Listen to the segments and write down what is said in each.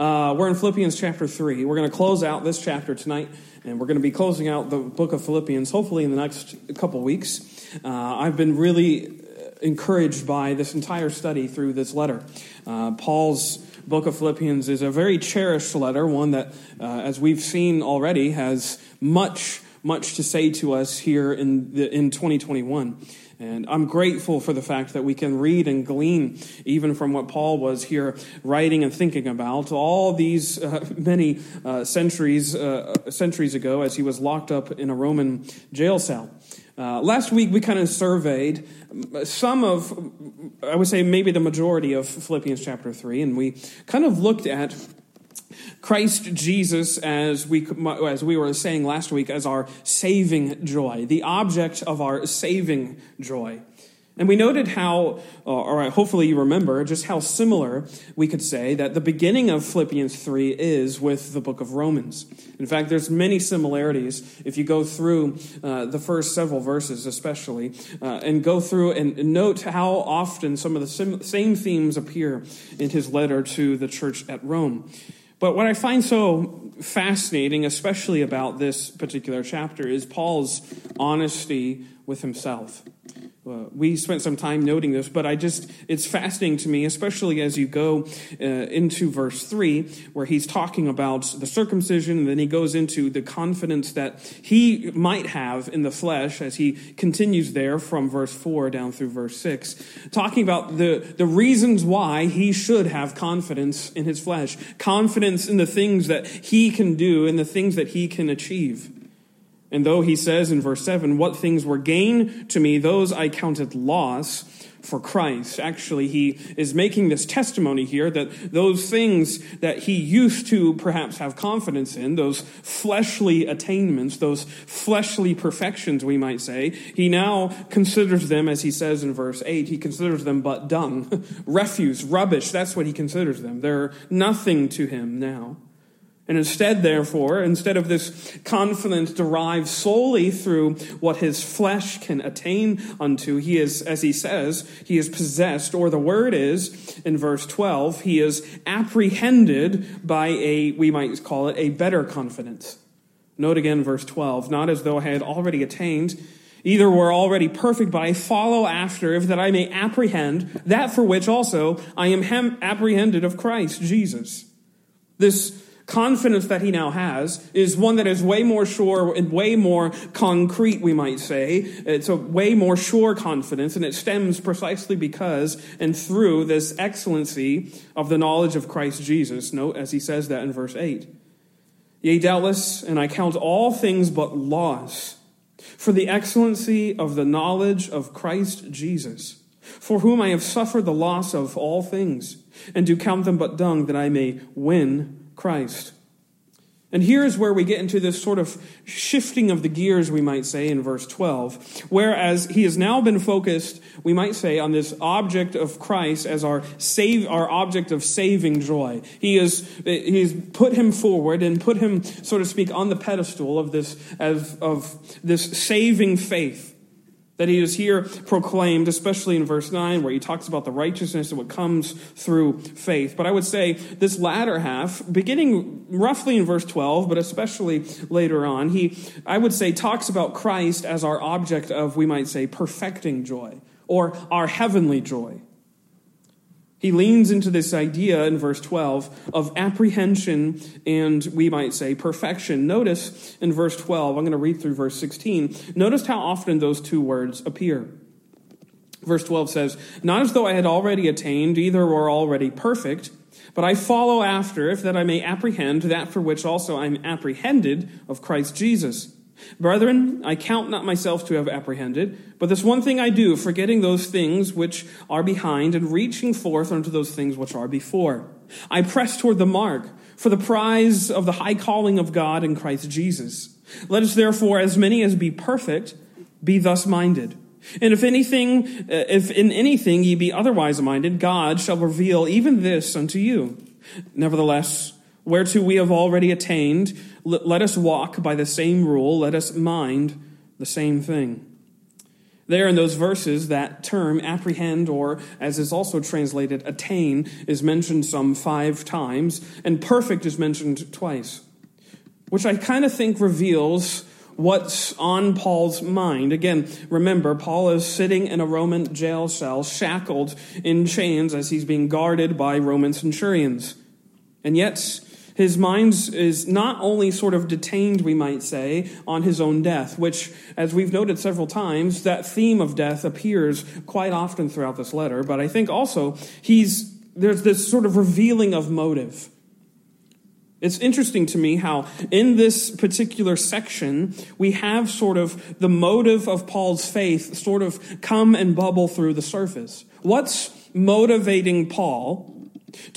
Uh, we're in Philippians chapter 3. We're going to close out this chapter tonight, and we're going to be closing out the book of Philippians hopefully in the next couple weeks. Uh, I've been really encouraged by this entire study through this letter. Uh, Paul's book of Philippians is a very cherished letter, one that, uh, as we've seen already, has much, much to say to us here in, the, in 2021. And I'm grateful for the fact that we can read and glean, even from what Paul was here writing and thinking about, all these uh, many uh, centuries, uh, centuries ago as he was locked up in a Roman jail cell. Uh, last week, we kind of surveyed some of, I would say maybe the majority of Philippians chapter 3, and we kind of looked at Christ Jesus, as we, as we were saying last week, as our saving joy, the object of our saving joy. And we noted how, uh, or hopefully you remember, just how similar we could say that the beginning of Philippians 3 is with the book of Romans. In fact, there's many similarities if you go through uh, the first several verses, especially, uh, and go through and note how often some of the sim- same themes appear in his letter to the church at Rome. But what I find so fascinating, especially about this particular chapter, is Paul's honesty with himself. We spent some time noting this, but I just, it's fascinating to me, especially as you go uh, into verse 3, where he's talking about the circumcision, and then he goes into the confidence that he might have in the flesh as he continues there from verse 4 down through verse 6, talking about the, the reasons why he should have confidence in his flesh, confidence in the things that he can do and the things that he can achieve. And though he says in verse 7, What things were gain to me, those I counted loss for Christ. Actually, he is making this testimony here that those things that he used to perhaps have confidence in, those fleshly attainments, those fleshly perfections, we might say, he now considers them, as he says in verse 8, he considers them but dung, refuse, rubbish. That's what he considers them. They're nothing to him now. And instead, therefore, instead of this confidence derived solely through what his flesh can attain unto, he is, as he says, he is possessed, or the word is, in verse 12, he is apprehended by a, we might call it, a better confidence. Note again verse 12, not as though I had already attained, either were already perfect, but I follow after, if that I may apprehend that for which also I am apprehended of Christ Jesus. This confidence that he now has is one that is way more sure and way more concrete, we might say. It's a way more sure confidence, and it stems precisely because and through this excellency of the knowledge of Christ Jesus. Note as he says that in verse 8. Yea, doubtless, and I count all things but loss for the excellency of the knowledge of Christ Jesus, for whom I have suffered the loss of all things, and do count them but dung that I may win Christ. And here is where we get into this sort of shifting of the gears, we might say, in verse 12. Whereas he has now been focused, we might say, on this object of Christ as our save, our object of saving joy. He has, he's put him forward and put him, so to speak, on the pedestal of this, of, of this saving faith that he is here proclaimed, especially in verse 9, where he talks about the righteousness of what comes through faith. But I would say this latter half, beginning roughly in verse 12, but especially later on, he, I would say, talks about Christ as our object of, we might say, perfecting joy, or our heavenly joy. He leans into this idea in verse 12 of apprehension and we might say perfection. Notice in verse 12, I'm going to read through verse 16. Notice how often those two words appear. Verse 12 says, Not as though I had already attained, either were already perfect, but I follow after, if that I may apprehend that for which also I'm apprehended of Christ Jesus. Brethren, I count not myself to have apprehended, but this one thing I do, forgetting those things which are behind and reaching forth unto those things which are before. I press toward the mark for the prize of the high calling of God in Christ Jesus. Let us therefore, as many as be perfect, be thus minded. And if anything, uh, if in anything ye be otherwise minded, God shall reveal even this unto you. Nevertheless, whereto we have already attained, let us walk by the same rule, let us mind the same thing. There in those verses, that term apprehend, or as is also translated, attain, is mentioned some five times, and perfect is mentioned twice, which I kind of think reveals what's on Paul's mind. Again, remember, Paul is sitting in a Roman jail cell, shackled in chains as he's being guarded by Roman centurions. And yet, his mind is not only sort of detained, we might say, on his own death, which, as we've noted several times, that theme of death appears quite often throughout this letter. But I think also he's, there's this sort of revealing of motive. It's interesting to me how in this particular section, we have sort of the motive of Paul's faith sort of come and bubble through the surface. What's motivating Paul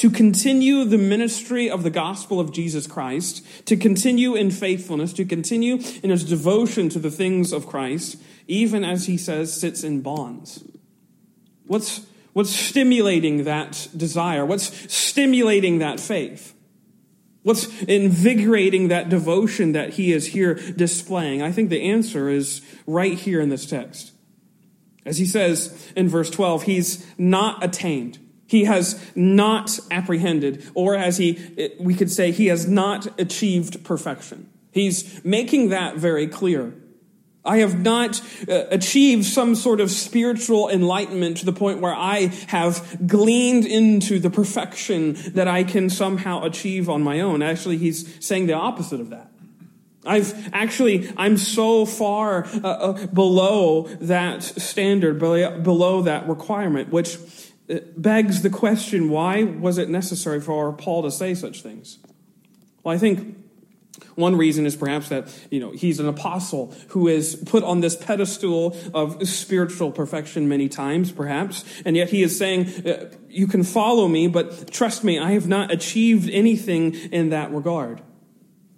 to continue the ministry of the gospel of Jesus Christ, to continue in faithfulness, to continue in his devotion to the things of Christ, even as he says sits in bonds. What's, what's stimulating that desire? What's stimulating that faith? What's invigorating that devotion that he is here displaying? I think the answer is right here in this text. As he says in verse 12, he's not attained. He has not apprehended, or as he, we could say, he has not achieved perfection. He's making that very clear. I have not uh, achieved some sort of spiritual enlightenment to the point where I have gleaned into the perfection that I can somehow achieve on my own. Actually, he's saying the opposite of that. I've actually, I'm so far uh, uh, below that standard, below that requirement, which begs the question why was it necessary for Paul to say such things? Well, I think one reason is perhaps that you know he's an apostle who is put on this pedestal of spiritual perfection many times perhaps and yet he is saying uh, you can follow me but trust me I have not achieved anything in that regard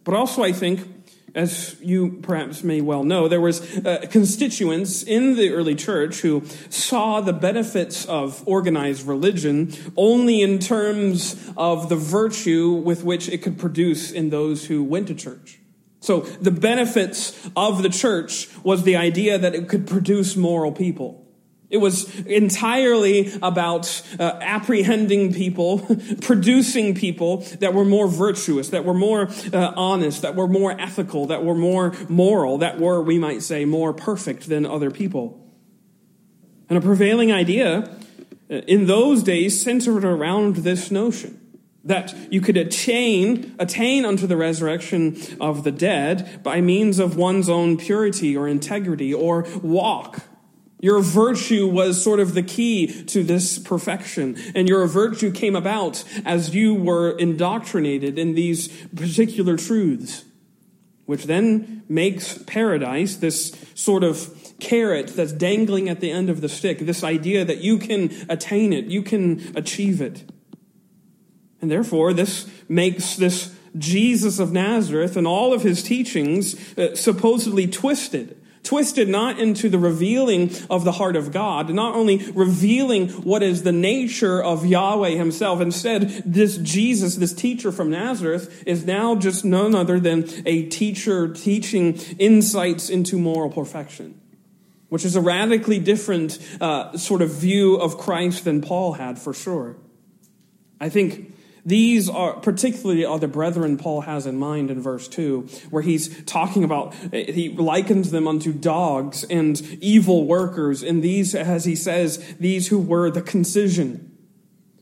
but also I think as you perhaps may well know, there was uh, constituents in the early church who saw the benefits of organized religion only in terms of the virtue with which it could produce in those who went to church. So the benefits of the church was the idea that it could produce moral people. It was entirely about uh, apprehending people, producing people that were more virtuous, that were more uh, honest, that were more ethical, that were more moral, that were, we might say, more perfect than other people. And a prevailing idea uh, in those days centered around this notion that you could attain attain unto the resurrection of the dead by means of one's own purity or integrity or walk your virtue was sort of the key to this perfection. And your virtue came about as you were indoctrinated in these particular truths, which then makes paradise this sort of carrot that's dangling at the end of the stick, this idea that you can attain it, you can achieve it. And therefore, this makes this Jesus of Nazareth and all of his teachings uh, supposedly twisted twisted not into the revealing of the heart of God, not only revealing what is the nature of Yahweh himself. Instead, this Jesus, this teacher from Nazareth, is now just none other than a teacher teaching insights into moral perfection, which is a radically different uh, sort of view of Christ than Paul had for sure. I think these are particularly are the brethren Paul has in mind in verse 2, where he's talking about, he likens them unto dogs and evil workers. And these, as he says, these who were the concision.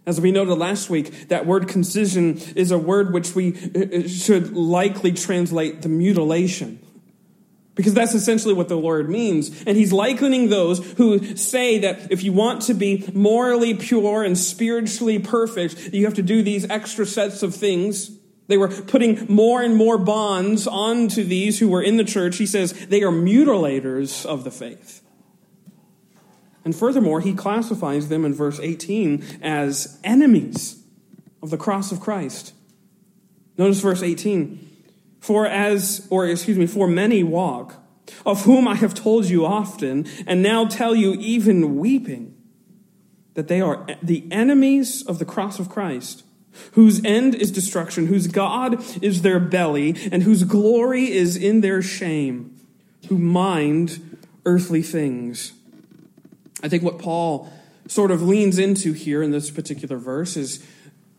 As we noted last week, that word concision is a word which we uh, uh, should likely translate the mutilation. Because that's essentially what the Lord means. And he's likening those who say that if you want to be morally pure and spiritually perfect, you have to do these extra sets of things. They were putting more and more bonds onto these who were in the church. He says they are mutilators of the faith. And furthermore, he classifies them in verse 18 as enemies of the cross of Christ. Notice verse 18. For as, or excuse me, for many walk, of whom I have told you often, and now tell you even weeping, that they are the enemies of the cross of Christ, whose end is destruction, whose God is their belly, and whose glory is in their shame, who mind earthly things, I think what Paul sort of leans into here in this particular verse is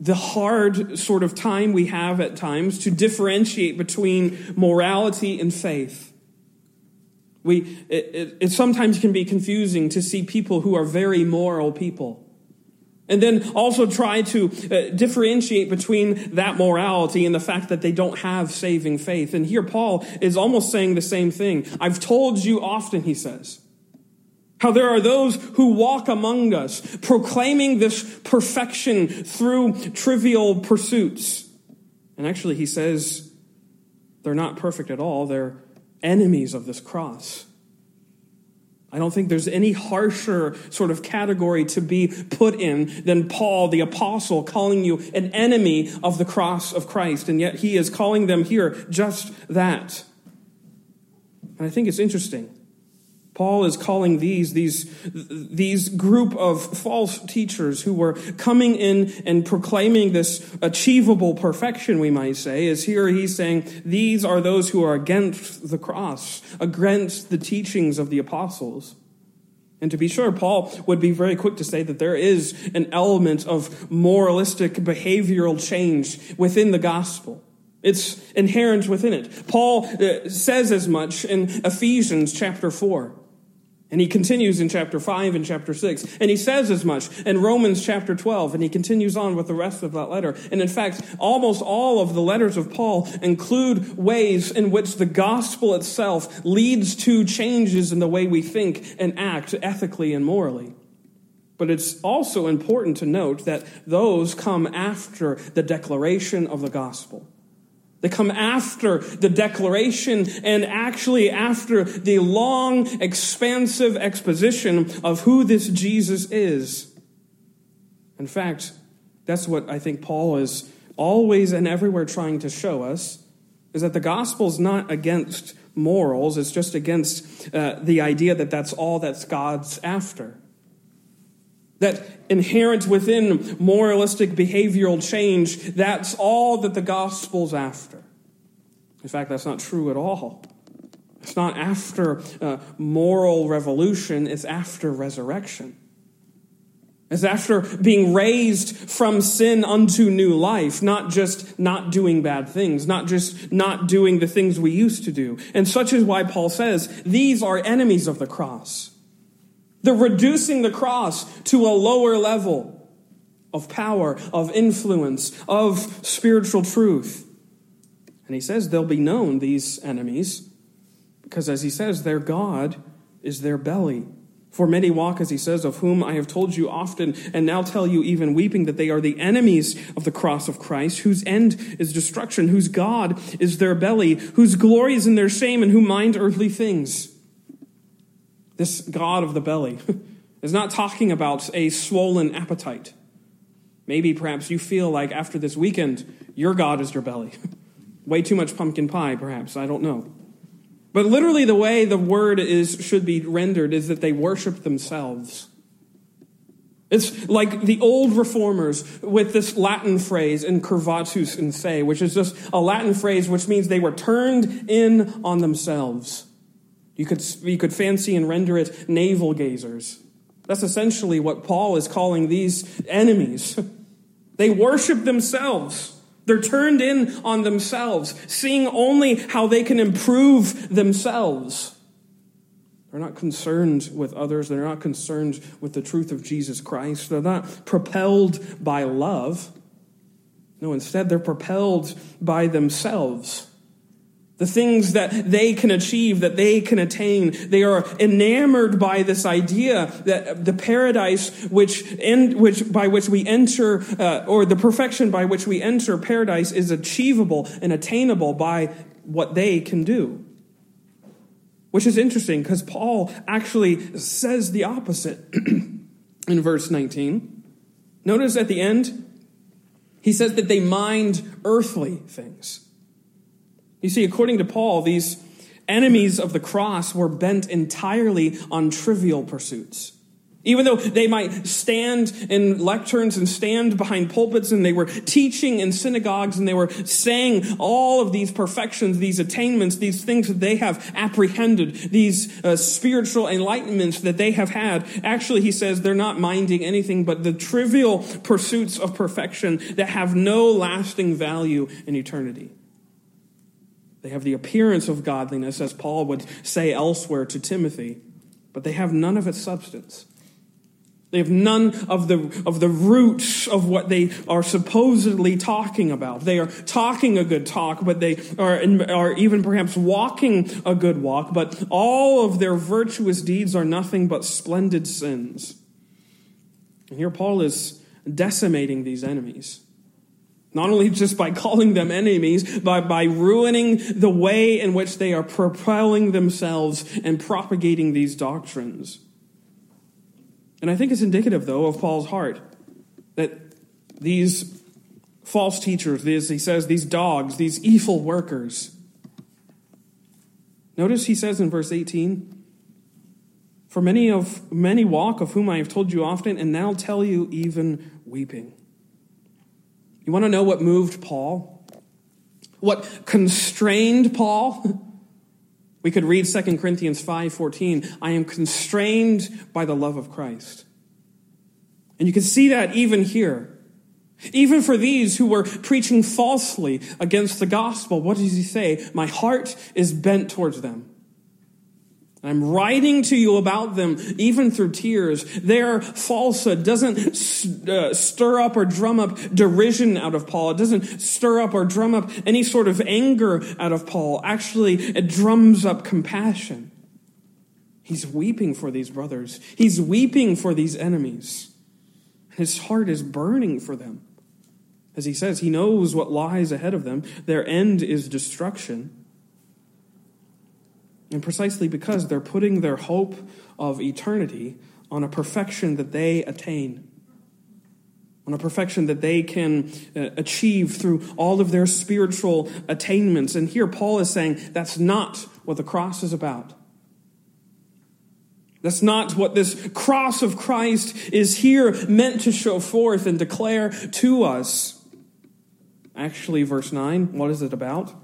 the hard sort of time we have at times to differentiate between morality and faith. We, it, it, it, sometimes can be confusing to see people who are very moral people. And then also try to uh, differentiate between that morality and the fact that they don't have saving faith. And here Paul is almost saying the same thing. I've told you often, he says. How there are those who walk among us, proclaiming this perfection through trivial pursuits. And actually, he says they're not perfect at all, they're enemies of this cross. I don't think there's any harsher sort of category to be put in than Paul, the apostle, calling you an enemy of the cross of Christ. And yet he is calling them here just that. And I think it's interesting Paul is calling these, these, these group of false teachers who were coming in and proclaiming this achievable perfection, we might say, is here he's saying these are those who are against the cross, against the teachings of the apostles. And to be sure, Paul would be very quick to say that there is an element of moralistic behavioral change within the gospel. It's inherent within it. Paul uh, says as much in Ephesians chapter 4. And he continues in chapter 5 and chapter 6. And he says as much in Romans chapter 12. And he continues on with the rest of that letter. And in fact, almost all of the letters of Paul include ways in which the gospel itself leads to changes in the way we think and act ethically and morally. But it's also important to note that those come after the declaration of the gospel. They come after the declaration and actually after the long, expansive exposition of who this Jesus is. In fact, that's what I think Paul is always and everywhere trying to show us is that the gospel is not against morals, it's just against uh, the idea that that's all that God's after. That inherent within moralistic behavioral change, that's all that the gospel's after. In fact, that's not true at all. It's not after uh, moral revolution, it's after resurrection. It's after being raised from sin unto new life, not just not doing bad things, not just not doing the things we used to do. And such is why Paul says these are enemies of the cross. They're reducing the cross to a lower level of power, of influence, of spiritual truth. And he says they'll be known, these enemies, because as he says, their God is their belly. For many walk, as he says, of whom I have told you often, and now tell you even weeping, that they are the enemies of the cross of Christ, whose end is destruction, whose God is their belly, whose glory is in their shame, and who mind earthly things this God of the belly, is not talking about a swollen appetite. Maybe perhaps you feel like after this weekend, your God is your belly. Way too much pumpkin pie, perhaps. I don't know. But literally, the way the word is, should be rendered is that they worship themselves. It's like the old reformers with this Latin phrase incurvatus in se, which is just a Latin phrase which means they were turned in on themselves. You could, you could fancy and render it navel gazers. That's essentially what Paul is calling these enemies. They worship themselves. They're turned in on themselves, seeing only how they can improve themselves. They're not concerned with others. They're not concerned with the truth of Jesus Christ. They're not propelled by love. No, instead, they're propelled by themselves the things that they can achieve, that they can attain. They are enamored by this idea that the paradise which, end, which by which we enter, uh, or the perfection by which we enter paradise is achievable and attainable by what they can do. Which is interesting because Paul actually says the opposite in verse 19. Notice at the end, he says that they mind earthly things. You see, according to Paul, these enemies of the cross were bent entirely on trivial pursuits. Even though they might stand in lecterns and stand behind pulpits and they were teaching in synagogues and they were saying all of these perfections, these attainments, these things that they have apprehended, these uh, spiritual enlightenments that they have had, actually, he says they're not minding anything but the trivial pursuits of perfection that have no lasting value in eternity. They have the appearance of godliness, as Paul would say elsewhere to Timothy, but they have none of its substance. They have none of the, of the roots of what they are supposedly talking about. They are talking a good talk, but they are, are even perhaps walking a good walk, but all of their virtuous deeds are nothing but splendid sins. And here Paul is decimating these enemies. Not only just by calling them enemies, but by ruining the way in which they are propelling themselves and propagating these doctrines. And I think it's indicative, though, of Paul's heart that these false teachers, these, he says, these dogs, these evil workers. Notice he says in verse 18, For many of many walk of whom I have told you often, and now tell you even weeping. You want to know what moved Paul? What constrained Paul? We could read 2 Corinthians 5:14, I am constrained by the love of Christ. And you can see that even here. Even for these who were preaching falsely against the gospel, what does he say? My heart is bent towards them. I'm writing to you about them even through tears. Their falsehood doesn't uh, stir up or drum up derision out of Paul. It doesn't stir up or drum up any sort of anger out of Paul. Actually, it drums up compassion. He's weeping for these brothers. He's weeping for these enemies. His heart is burning for them. As he says, he knows what lies ahead of them. Their end is destruction. And precisely because they're putting their hope of eternity on a perfection that they attain, on a perfection that they can uh, achieve through all of their spiritual attainments. And here Paul is saying that's not what the cross is about. That's not what this cross of Christ is here meant to show forth and declare to us. Actually, verse 9, what is it about?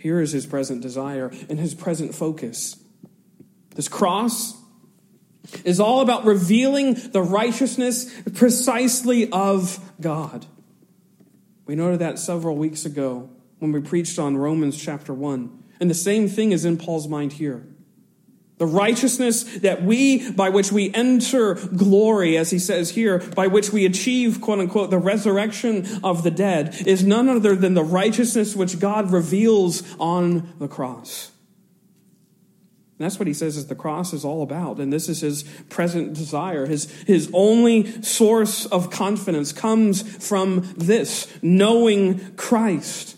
Here is his present desire and his present focus. This cross is all about revealing the righteousness precisely of God. We noted that several weeks ago when we preached on Romans chapter 1. And the same thing is in Paul's mind here. The righteousness that we, by which we enter glory, as he says here, by which we achieve, quote unquote, the resurrection of the dead, is none other than the righteousness which God reveals on the cross. And that's what he says is the cross is all about. And this is his present desire. His, his only source of confidence comes from this, knowing Christ.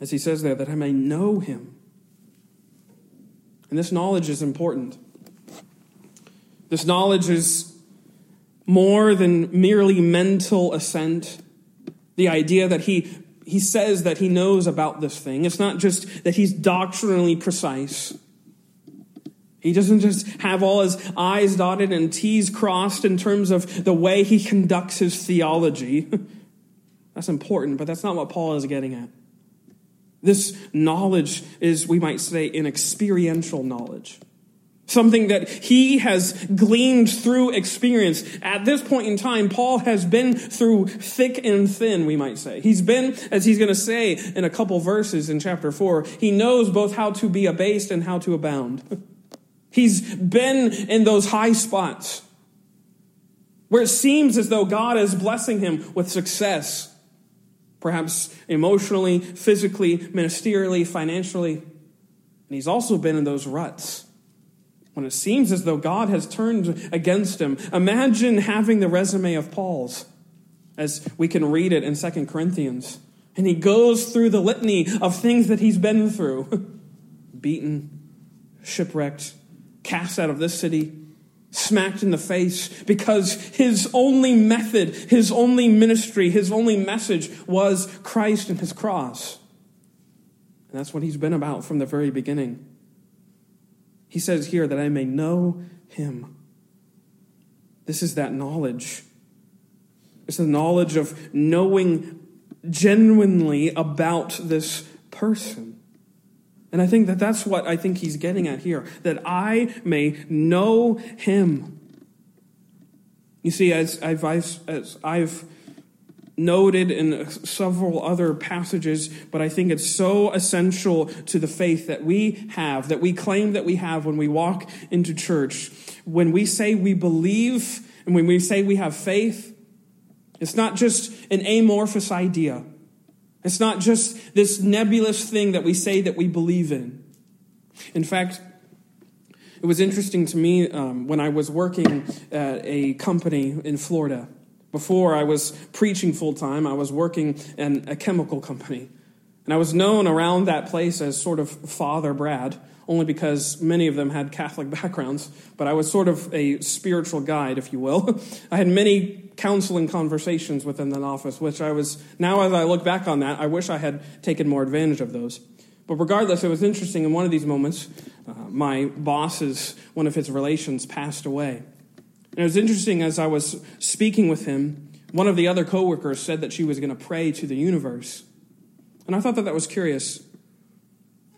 As he says there, that I may know him and this knowledge is important. This knowledge is more than merely mental assent. The idea that he, he says that he knows about this thing. It's not just that he's doctrinally precise. He doesn't just have all his I's dotted and T's crossed in terms of the way he conducts his theology. That's important, but that's not what Paul is getting at. This knowledge is, we might say, an experiential knowledge. Something that he has gleaned through experience. At this point in time, Paul has been through thick and thin, we might say. He's been, as he's going to say in a couple verses in chapter 4, he knows both how to be abased and how to abound. He's been in those high spots where it seems as though God is blessing him with success perhaps emotionally, physically, ministerially, financially. And he's also been in those ruts when it seems as though God has turned against him. Imagine having the resume of Paul's. as we can read it in 2 Corinthians. And he goes through the litany of things that he's been through beaten, shipwrecked, cast out of this city, smacked in the face because his only method, his only ministry, his only message was Christ and his cross. And that's what he's been about from the very beginning. He says here that I may know him. This is that knowledge. It's the knowledge of knowing genuinely about this person. And I think that that's what I think he's getting at here that I may know him. You see, as I've, as I've noted in several other passages, but I think it's so essential to the faith that we have, that we claim that we have when we walk into church. When we say we believe and when we say we have faith, it's not just an amorphous idea. It's not just this nebulous thing that we say that we believe in. In fact, it was interesting to me um, when I was working at a company in Florida. Before I was preaching full time, I was working in a chemical company. And I was known around that place as sort of Father Brad, only because many of them had Catholic backgrounds, but I was sort of a spiritual guide, if you will. I had many counseling conversations within that office, which I was, now as I look back on that, I wish I had taken more advantage of those. But regardless, it was interesting in one of these moments, uh, my boss's, one of his relations passed away. And it was interesting as I was speaking with him, one of the other coworkers said that she was going to pray to the universe. And I thought that that was curious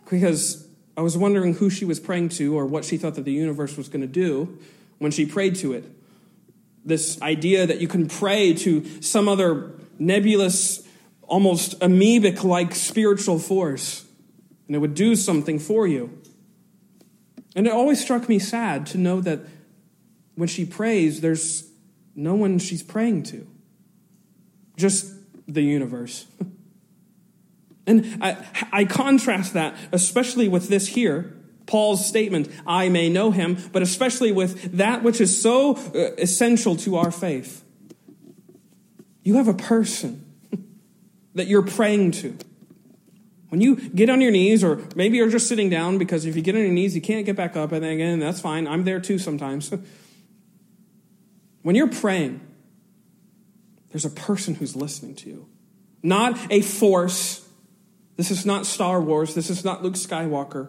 because I was wondering who she was praying to or what she thought that the universe was going to do when she prayed to it this idea that you can pray to some other nebulous, almost amoebic like spiritual force, and it would do something for you. And it always struck me sad to know that when she prays, there's no one she's praying to, just the universe. and I, I contrast that, especially with this here Paul's statement, I may know him, but especially with that which is so uh, essential to our faith. You have a person that you're praying to. When you get on your knees, or maybe you're just sitting down because if you get on your knees, you can't get back up, and again, that's fine. I'm there too sometimes. when you're praying, there's a person who's listening to you, not a force. This is not Star Wars. This is not Luke Skywalker.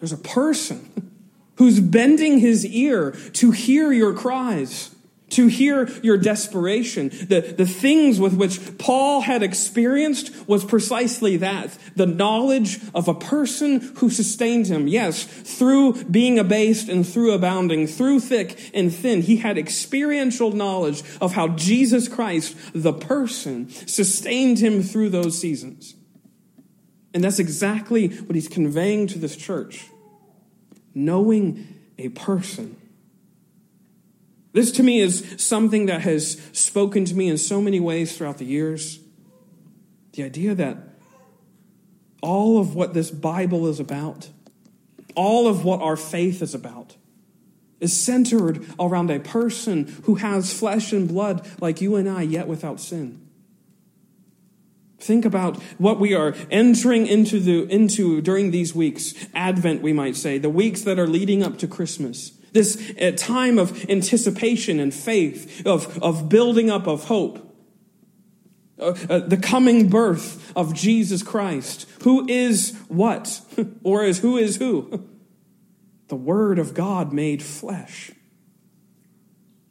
There's a person who's bending his ear to hear your cries, to hear your desperation. The, the things with which Paul had experienced was precisely that the knowledge of a person who sustained him. Yes, through being abased and through abounding, through thick and thin, he had experiential knowledge of how Jesus Christ, the person, sustained him through those seasons. And that's exactly what he's conveying to this church knowing a person. This to me is something that has spoken to me in so many ways throughout the years. The idea that all of what this Bible is about, all of what our faith is about, is centered around a person who has flesh and blood like you and I, yet without sin. Think about what we are entering into, the, into during these weeks, Advent, we might say, the weeks that are leading up to Christmas. This uh, time of anticipation and faith, of, of building up of hope. Uh, uh, the coming birth of Jesus Christ, who is what? or is who is who? The Word of God made flesh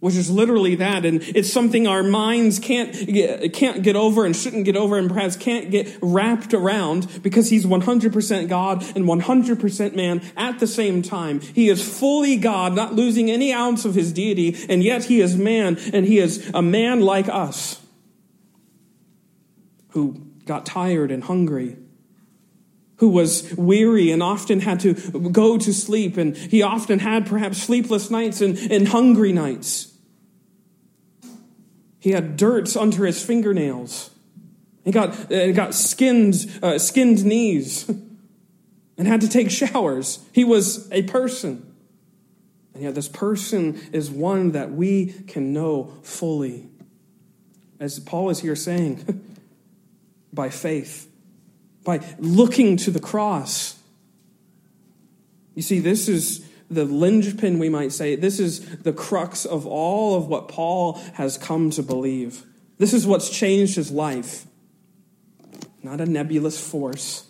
which is literally that. And it's something our minds can't get, can't get over and shouldn't get over and perhaps can't get wrapped around because he's 100% God and 100% man at the same time. He is fully God, not losing any ounce of his deity, and yet he is man and he is a man like us who got tired and hungry who was weary and often had to go to sleep, and he often had perhaps sleepless nights and, and hungry nights. He had dirt under his fingernails. He got, uh, got skinned, uh, skinned knees and had to take showers. He was a person. And yet, this person is one that we can know fully. as Paul is here saying, by faith, by looking to the cross. You see, this is the linchpin, we might say. This is the crux of all of what Paul has come to believe. This is what's changed his life. Not a nebulous force,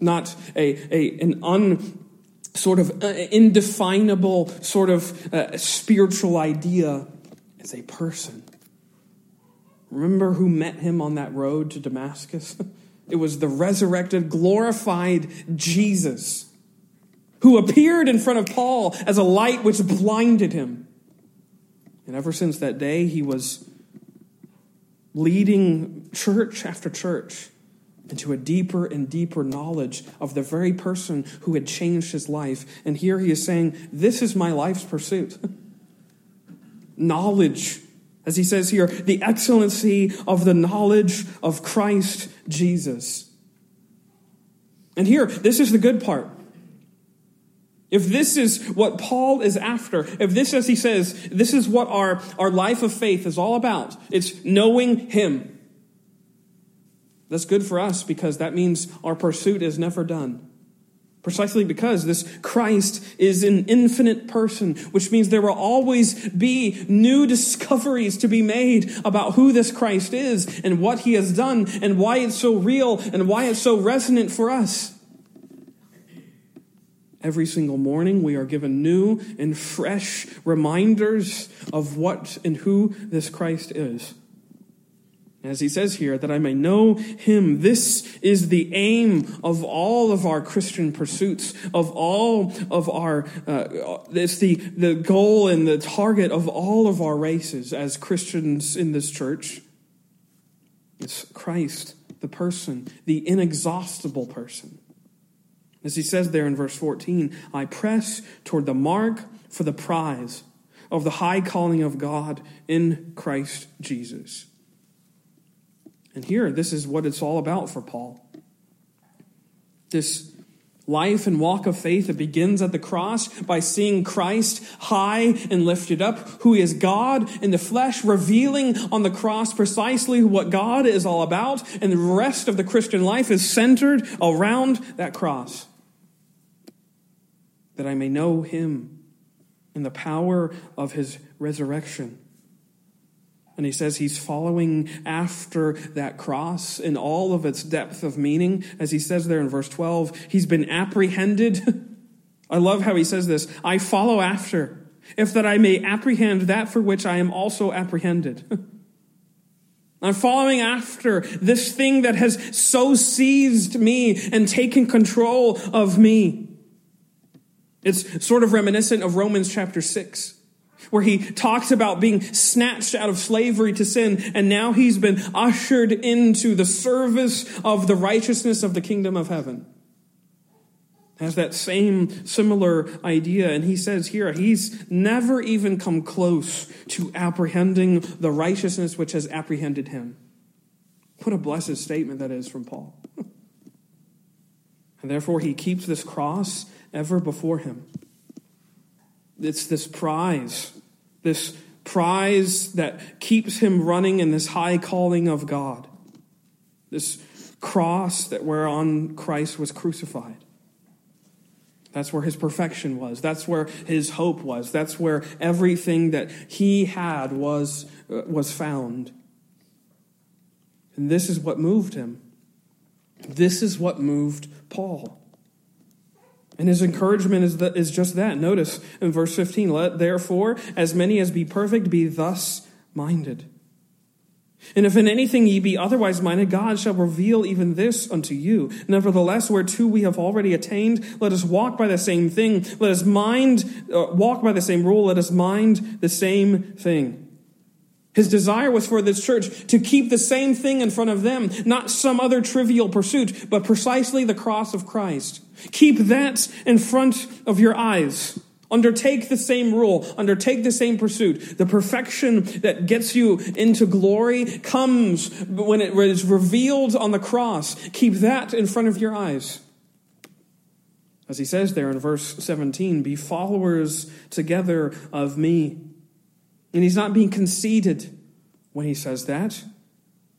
not a, a, an un, sort of uh, indefinable sort of uh, spiritual idea. It's a person. Remember who met him on that road to Damascus? It was the resurrected, glorified Jesus who appeared in front of Paul as a light which blinded him. And ever since that day, he was leading church after church into a deeper and deeper knowledge of the very person who had changed his life. And here he is saying, This is my life's pursuit. knowledge. As he says here, the excellency of the knowledge of Christ Jesus. And here, this is the good part. If this is what Paul is after, if this, as he says, this is what our, our life of faith is all about, it's knowing him. That's good for us because that means our pursuit is never done. Precisely because this Christ is an infinite person, which means there will always be new discoveries to be made about who this Christ is and what he has done and why it's so real and why it's so resonant for us. Every single morning, we are given new and fresh reminders of what and who this Christ is. As he says here, that I may know him. This is the aim of all of our Christian pursuits, of all of our, uh, it's the, the goal and the target of all of our races as Christians in this church. It's Christ, the person, the inexhaustible person. As he says there in verse 14, I press toward the mark for the prize of the high calling of God in Christ Jesus. And here, this is what it's all about for Paul. This life and walk of faith that begins at the cross by seeing Christ high and lifted up, who is God in the flesh, revealing on the cross precisely what God is all about, and the rest of the Christian life is centered around that cross that I may know him in the power of his resurrection. And he says he's following after that cross in all of its depth of meaning. As he says there in verse 12, he's been apprehended. I love how he says this I follow after, if that I may apprehend that for which I am also apprehended. I'm following after this thing that has so seized me and taken control of me. It's sort of reminiscent of Romans chapter 6, where he talks about being snatched out of slavery to sin, and now he's been ushered into the service of the righteousness of the kingdom of heaven. Has that same similar idea, and he says here he's never even come close to apprehending the righteousness which has apprehended him. What a blessed statement that is from Paul. and therefore, he keeps this cross ever before him. It's this prize, this prize that keeps him running in this high calling of God, this cross that whereon Christ was crucified. That's where his perfection was. That's where his hope was. That's where everything that he had was, uh, was found. And this is what moved him. This is what moved Paul. And his encouragement is, that, is just that. Notice in verse 15, let therefore as many as be perfect be thus minded. And if in anything ye be otherwise minded, God shall reveal even this unto you. Nevertheless, whereto we have already attained, let us walk by the same thing. Let us mind, uh, walk by the same rule. Let us mind the same thing. His desire was for this church to keep the same thing in front of them, not some other trivial pursuit, but precisely the cross of Christ. Keep that in front of your eyes. Undertake the same rule. Undertake the same pursuit. The perfection that gets you into glory comes when it is revealed on the cross. Keep that in front of your eyes. As he says there in verse 17, be followers together of me. And he's not being conceited when he says that.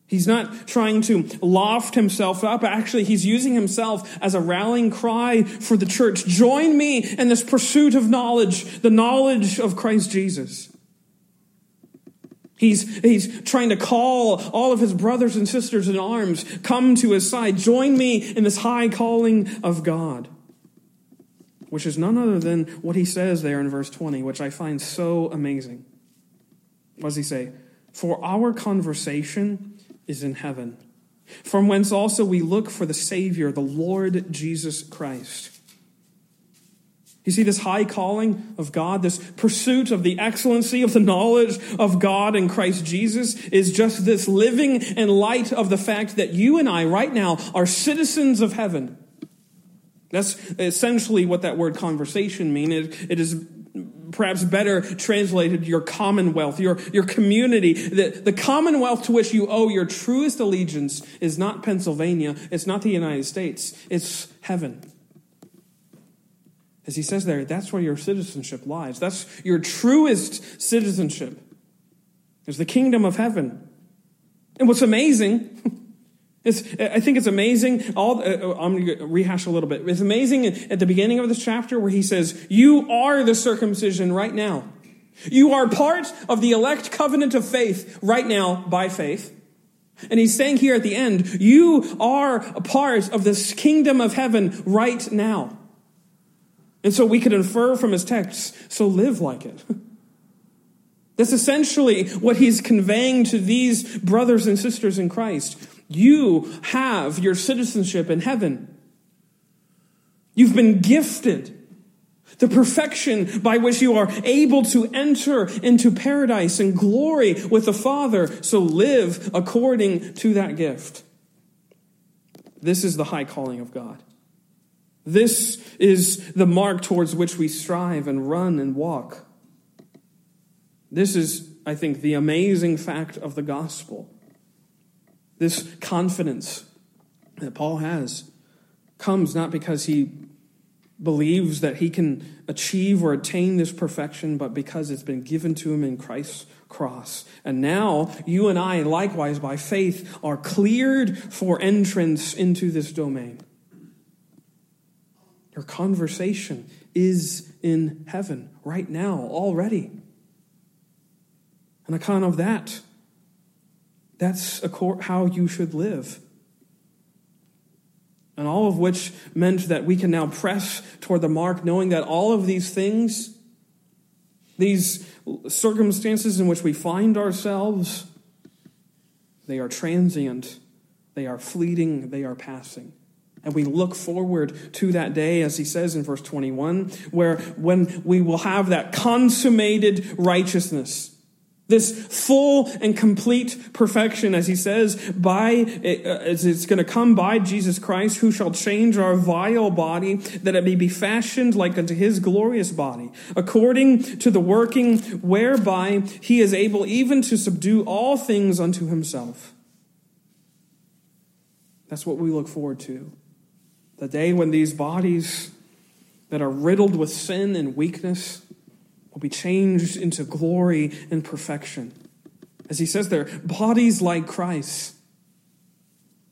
He's not trying to loft himself up. Actually, he's using himself as a rallying cry for the church. Join me in this pursuit of knowledge, the knowledge of Christ Jesus. He's, he's trying to call all of his brothers and sisters in arms, come to his side, join me in this high calling of God. Which is none other than what he says there in verse 20, which I find so amazing. What does he say? For our conversation is in heaven, from whence also we look for the Savior, the Lord Jesus Christ you see this high calling of God, this pursuit of the excellency of the knowledge of God in Christ Jesus is just this living in light of the fact that you and I right now are citizens of heaven. That's essentially what that word conversation means. It, it is perhaps better translated your commonwealth, your, your community. The, the commonwealth to which you owe your truest allegiance is not Pennsylvania, it's not the United States, it's heaven. As he says there, that's where your citizenship lies. That's your truest citizenship. Is the kingdom of heaven. And what's amazing It's, I think it's amazing. All uh, I'm going to rehash a little bit. It's amazing at the beginning of this chapter where he says, "You are the circumcision right now. You are part of the elect covenant of faith right now by faith." And he's saying here at the end, "You are a part of this kingdom of heaven right now." And so we could infer from his text, so live like it. That's essentially what he's conveying to these brothers and sisters in Christ. You have your citizenship in heaven. You've been gifted the perfection by which you are able to enter into paradise and glory with the Father. So live according to that gift. This is the high calling of God. This is the mark towards which we strive and run and walk. This is, I think, the amazing fact of the gospel. This confidence that Paul has comes not because he believes that he can achieve or attain this perfection, but because it's been given to him in Christ's cross. And now you and I, likewise, by faith, are cleared for entrance into this domain. Your conversation is in heaven right now, already. And on account of that, that's how you should live. And all of which meant that we can now press toward the mark, knowing that all of these things, these circumstances in which we find ourselves, they are transient, they are fleeting, they are passing. And we look forward to that day, as he says in verse 21, where when we will have that consummated righteousness. This full and complete perfection, as he says, by, uh, as it's going to come by Jesus Christ, who shall change our vile body, that it may be fashioned like unto his glorious body, according to the working whereby he is able even to subdue all things unto himself. That's what we look forward to. The day when these bodies that are riddled with sin and weakness will be changed into glory and perfection. As he says there, bodies like Christ.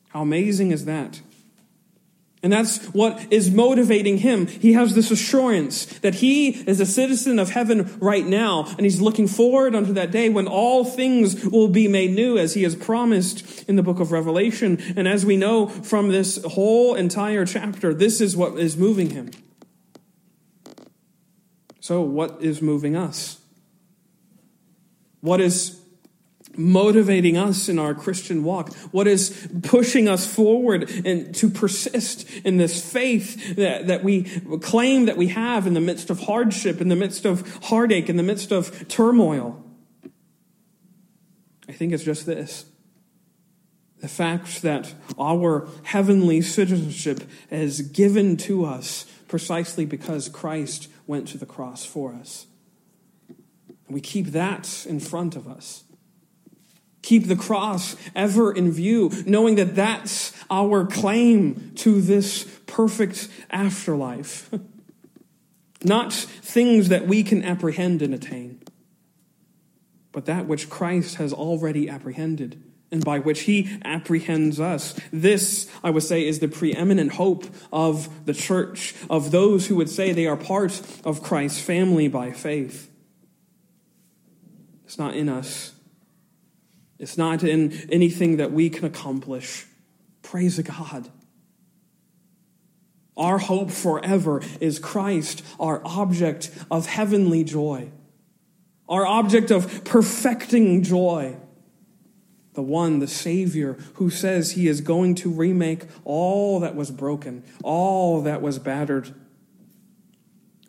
How amazing is that? And that's what is motivating him. He has this assurance that he is a citizen of heaven right now, and he's looking forward unto that day when all things will be made new, as he has promised in the book of Revelation. And as we know from this whole entire chapter, this is what is moving him. So, what is moving us? What is motivating us in our Christian walk? What is pushing us forward and to persist in this faith that, that we claim that we have in the midst of hardship, in the midst of heartache, in the midst of turmoil? I think it's just this. The fact that our heavenly citizenship is given to us precisely because Christ went to the cross for us. we keep that in front of us. Keep the cross ever in view, knowing that that's our claim to this perfect afterlife. Not things that we can apprehend and attain, but that which Christ has already apprehended and by which he apprehends us. This, I would say, is the preeminent hope of the church, of those who would say they are part of Christ's family by faith. It's not in us, it's not in anything that we can accomplish. Praise God. Our hope forever is Christ, our object of heavenly joy, our object of perfecting joy the one, the Savior, who says he is going to remake all that was broken, all that was battered.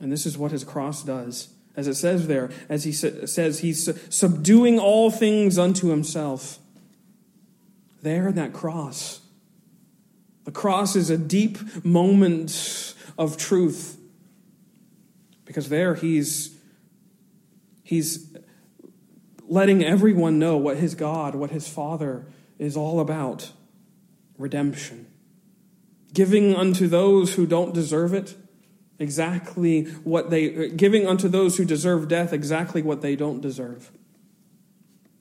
And this is what his cross does. As it says there, as he says, he's subduing all things unto himself. There in that cross. The cross is a deep moment of truth. Because there he's, he's letting everyone know what his God, what his Father is all about redemption. Giving unto those who don't deserve it exactly what they, giving unto those who deserve death exactly what they don't deserve.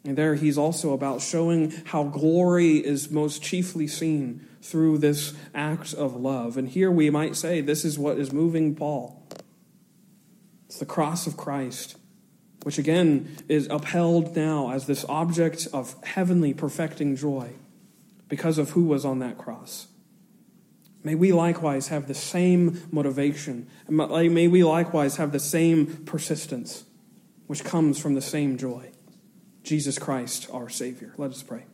And there he's also about showing how glory is most chiefly seen through this act of love. And here we might say this is what is moving Paul. It's the cross of Christ which again is upheld now as this object of heavenly perfecting joy because of who was on that cross. May we likewise have the same motivation. May we likewise have the same persistence, which comes from the same joy. Jesus Christ, our Savior. Let us pray.